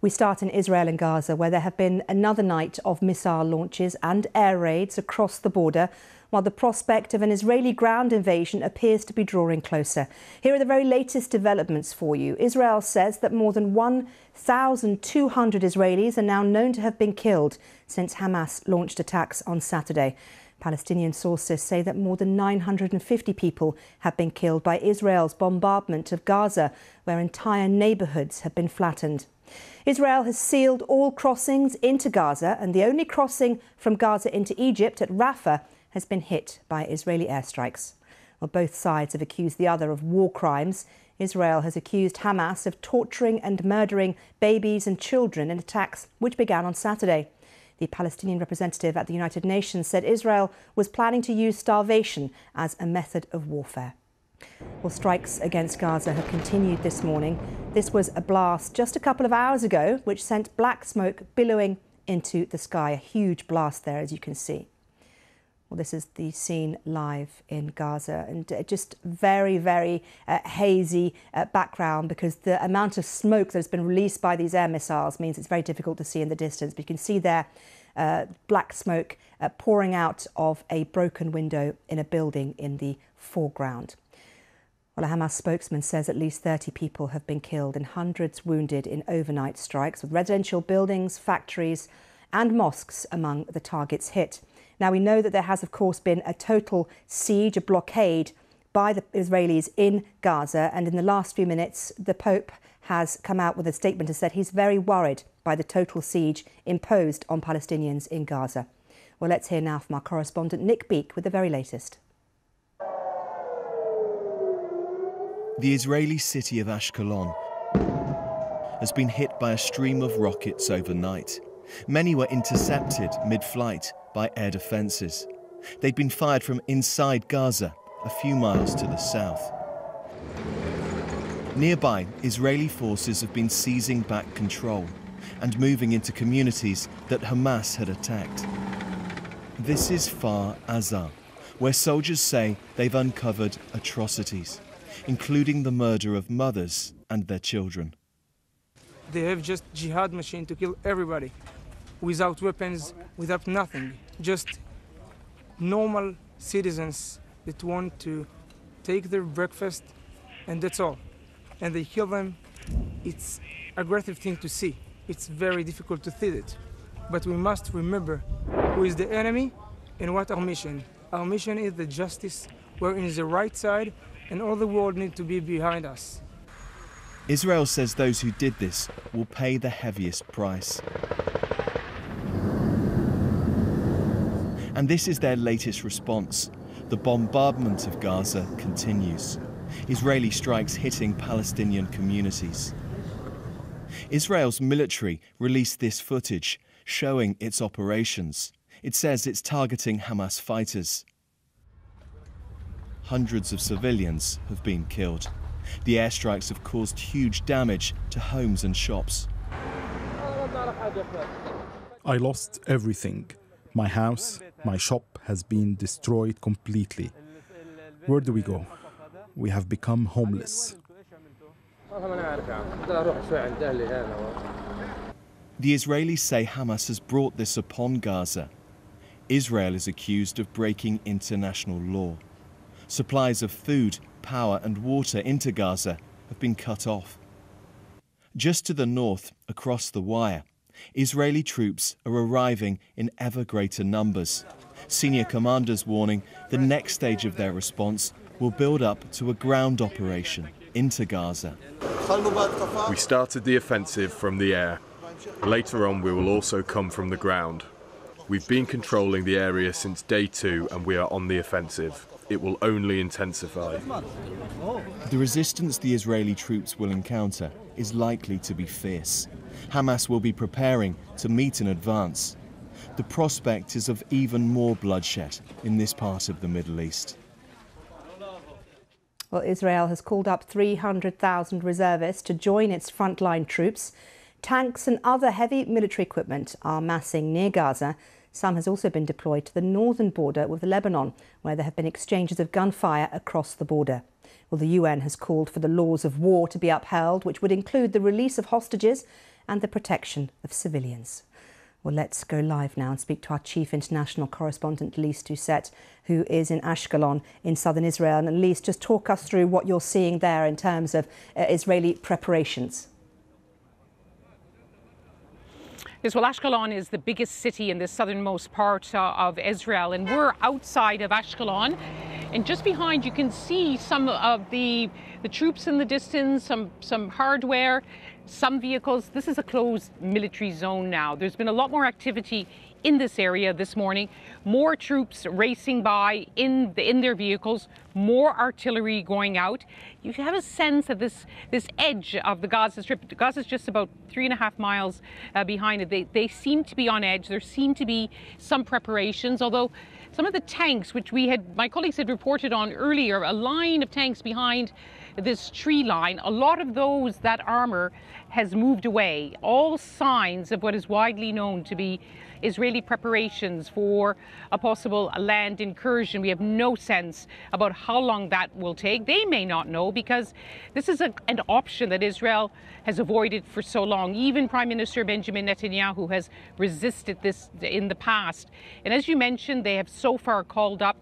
We start in Israel and Gaza, where there have been another night of missile launches and air raids across the border, while the prospect of an Israeli ground invasion appears to be drawing closer. Here are the very latest developments for you. Israel says that more than 1,200 Israelis are now known to have been killed since Hamas launched attacks on Saturday. Palestinian sources say that more than 950 people have been killed by Israel's bombardment of Gaza, where entire neighbourhoods have been flattened. Israel has sealed all crossings into Gaza, and the only crossing from Gaza into Egypt at Rafah has been hit by Israeli airstrikes. Well, both sides have accused the other of war crimes. Israel has accused Hamas of torturing and murdering babies and children in attacks which began on Saturday. The Palestinian representative at the United Nations said Israel was planning to use starvation as a method of warfare. Well, strikes against Gaza have continued this morning. This was a blast just a couple of hours ago, which sent black smoke billowing into the sky. A huge blast there, as you can see. Well, this is the scene live in Gaza, and uh, just very, very uh, hazy uh, background because the amount of smoke that has been released by these air missiles means it's very difficult to see in the distance. But you can see there uh, black smoke uh, pouring out of a broken window in a building in the foreground. Well, a Hamas spokesman says at least 30 people have been killed and hundreds wounded in overnight strikes, with residential buildings, factories, and mosques among the targets hit. Now, we know that there has, of course, been a total siege, a blockade by the Israelis in Gaza. And in the last few minutes, the Pope has come out with a statement and said he's very worried by the total siege imposed on Palestinians in Gaza. Well, let's hear now from our correspondent Nick Beake with the very latest. The Israeli city of Ashkelon has been hit by a stream of rockets overnight. Many were intercepted mid flight by air defences. They'd been fired from inside Gaza, a few miles to the south. Nearby, Israeli forces have been seizing back control and moving into communities that Hamas had attacked. This is Kfar Aza, where soldiers say they've uncovered atrocities, including the murder of mothers and their children. They have just jihad machine to kill everybody without weapons, without nothing, just normal citizens that want to take their breakfast and that's all. And they kill them. It's aggressive thing to see. It's very difficult to see it. But we must remember who is the enemy and what our mission. Our mission is the justice. We're in the right side and all the world need to be behind us. Israel says those who did this will pay the heaviest price. And this is their latest response. The bombardment of Gaza continues. Israeli strikes hitting Palestinian communities. Israel's military released this footage showing its operations. It says it's targeting Hamas fighters. Hundreds of civilians have been killed. The airstrikes have caused huge damage to homes and shops. I lost everything my house, my shop has been destroyed completely. Where do we go? We have become homeless. The Israelis say Hamas has brought this upon Gaza. Israel is accused of breaking international law. Supplies of food, power, and water into Gaza have been cut off. Just to the north, across the wire, Israeli troops are arriving in ever greater numbers. Senior commanders warning the next stage of their response will build up to a ground operation into Gaza. We started the offensive from the air. Later on, we will also come from the ground. We've been controlling the area since day two and we are on the offensive. It will only intensify. The resistance the Israeli troops will encounter is likely to be fierce. Hamas will be preparing to meet in advance. The prospect is of even more bloodshed in this part of the Middle East. Well, Israel has called up 300,000 reservists to join its frontline troops. Tanks and other heavy military equipment are massing near Gaza. Some has also been deployed to the northern border with Lebanon, where there have been exchanges of gunfire across the border. Well, the UN has called for the laws of war to be upheld, which would include the release of hostages and the protection of civilians. Well, let's go live now and speak to our chief international correspondent, Lise Doucet, who is in Ashkelon in southern Israel. And Lise, just talk us through what you're seeing there in terms of uh, Israeli preparations. Yes, well, Ashkelon is the biggest city in the southernmost part uh, of Israel, and we're outside of Ashkelon. And just behind, you can see some of the the troops in the distance, some some hardware, some vehicles. This is a closed military zone now. There's been a lot more activity in this area this morning. More troops racing by in the, in their vehicles, more artillery going out. You have a sense of this this edge of the Gaza Strip. Gaza is just about three and a half miles uh, behind it. They they seem to be on edge. There seem to be some preparations, although some of the tanks, which we had, my colleagues had reported on earlier, a line of tanks behind this tree line, a lot of those, that armor has moved away. All signs of what is widely known to be Israeli preparations for a possible land incursion. We have no sense about how long that will take. They may not know because this is a, an option that Israel has avoided for so long. Even Prime Minister Benjamin Netanyahu has resisted this in the past. And as you mentioned, they have so far called up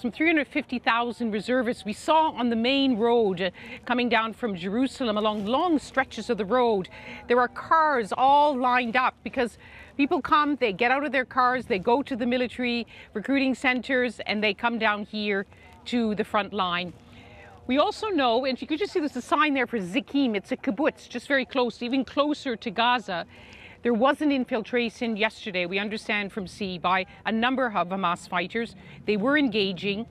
some 350,000 reservists we saw on the main road uh, coming down from Jerusalem along long stretches of the road. There are cars all lined up because people come, they get out of their cars, they go to the military recruiting centers, and they come down here to the front line. We also know, and you could just see there's a sign there for Zikim, it's a kibbutz, just very close, even closer to Gaza. There was an infiltration yesterday, we understand from sea, by a number of Hamas fighters. They were engaging.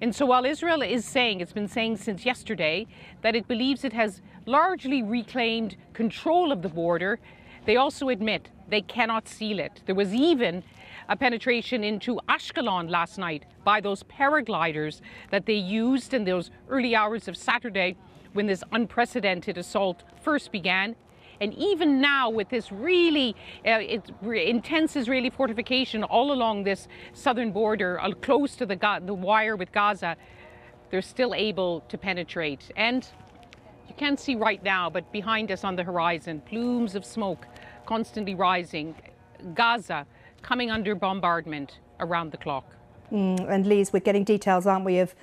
And so while Israel is saying, it's been saying since yesterday, that it believes it has largely reclaimed control of the border, they also admit they cannot seal it. There was even a penetration into Ashkelon last night by those paragliders that they used in those early hours of Saturday when this unprecedented assault first began. And even now, with this really uh, intense Israeli fortification all along this southern border, uh, close to the, the wire with Gaza, they're still able to penetrate. And you can't see right now, but behind us on the horizon, plumes of smoke constantly rising. Gaza coming under bombardment around the clock. Mm, and Lise, we're getting details, aren't we, of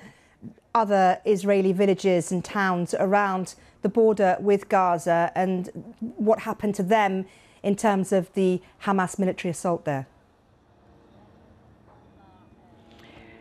other Israeli villages and towns around the border with Gaza and what happened to them in terms of the Hamas military assault there?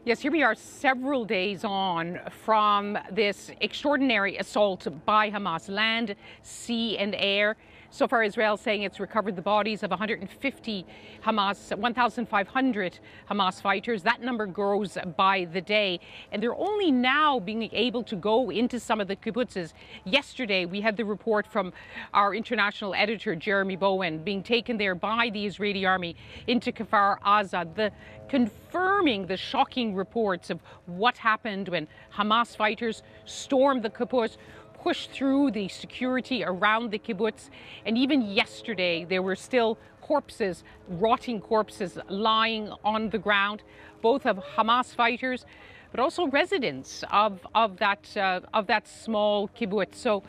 Yes, here we are several days on from this extraordinary assault by Hamas, land, sea, and air. So far, Israel saying it's recovered the bodies of 150 Hamas, 1,500 Hamas fighters. That number grows by the day. And they're only now being able to go into some of the kibbutzes. Yesterday, we had the report from our international editor, Jeremy Bowen, being taken there by the Israeli army into Kfar Aza. The confirming the shocking reports of what happened when Hamas fighters stormed the kibbutz, push through the security around the kibbutz. And even yesterday, there were still corpses, rotting corpses lying on the ground, both of Hamas fighters, but also residents of, of, that, uh, of that small kibbutz. So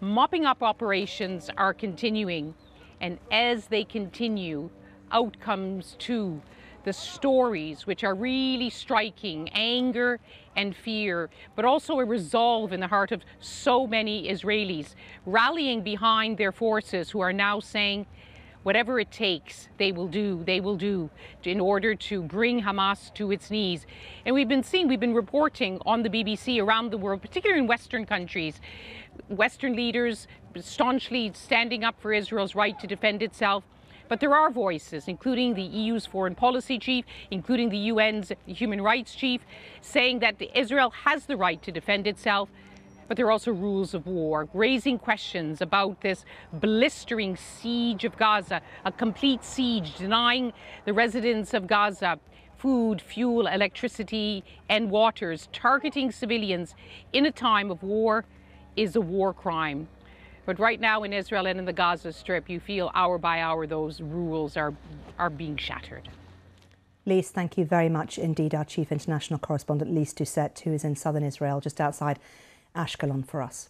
mopping up operations are continuing. And as they continue, outcomes too the stories, which are really striking anger and fear, but also a resolve in the heart of so many Israelis, rallying behind their forces who are now saying, whatever it takes, they will do, they will do in order to bring Hamas to its knees. And we've been seeing, we've been reporting on the BBC around the world, particularly in Western countries, Western leaders staunchly standing up for Israel's right to defend itself, but there are voices, including the EU's foreign policy chief, including the UN's human rights chief, saying that Israel has the right to defend itself. But there are also rules of war, raising questions about this blistering siege of Gaza, a complete siege, denying the residents of Gaza food, fuel, electricity, and waters, targeting civilians in a time of war is a war crime. But right now in Israel and in the Gaza Strip, you feel hour by hour those rules are, are being shattered. Lise, thank you very much indeed. Our chief international correspondent, Lise Doucet, who is in southern Israel, just outside Ashkelon for us.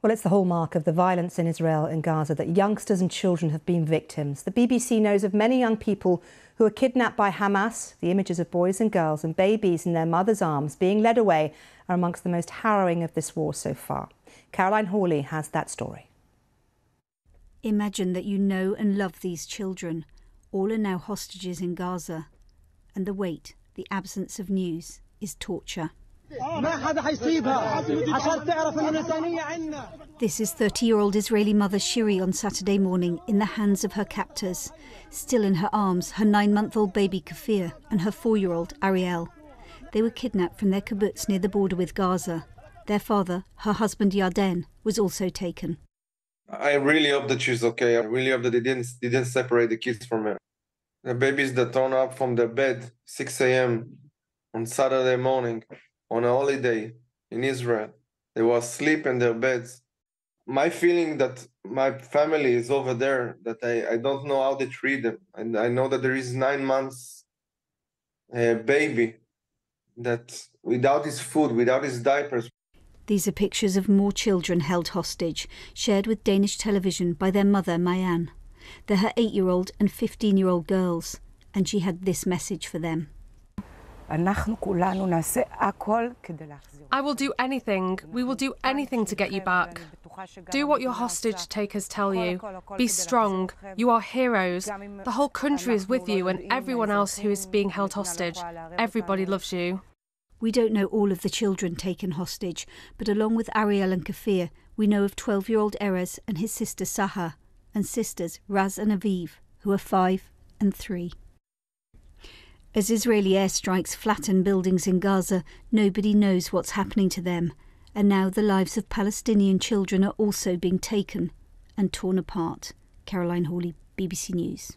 Well, it's the hallmark of the violence in Israel and Gaza that youngsters and children have been victims. The BBC knows of many young people who are kidnapped by Hamas. The images of boys and girls and babies in their mothers' arms being led away are amongst the most harrowing of this war so far. Caroline Hawley has that story. Imagine that you know and love these children. All are now hostages in Gaza. And the wait, the absence of news, is torture. This is 30 year old Israeli mother Shiri on Saturday morning in the hands of her captors. Still in her arms, her nine month old baby Kfir and her four year old Ariel. They were kidnapped from their kibbutz near the border with Gaza. Their father, her husband Yarden, was also taken. I really hope that she's okay. I really hope that they didn't, they didn't separate the kids from her. The babies that torn up from their bed 6 a.m. on Saturday morning on a holiday in Israel. They were asleep in their beds. My feeling that my family is over there, that I, I don't know how they treat them. And I know that there is nine months a baby that without his food, without his diapers. These are pictures of more children held hostage, shared with Danish television by their mother, Mayan. They're her eight year old and 15 year old girls, and she had this message for them. I will do anything. We will do anything to get you back. Do what your hostage takers tell you. Be strong. You are heroes. The whole country is with you and everyone else who is being held hostage. Everybody loves you. We don't know all of the children taken hostage, but along with Ariel and Kfir, we know of 12 year old Erez and his sister Sahar, and sisters Raz and Aviv, who are five and three. As Israeli airstrikes flatten buildings in Gaza, nobody knows what's happening to them, and now the lives of Palestinian children are also being taken and torn apart. Caroline Hawley, BBC News.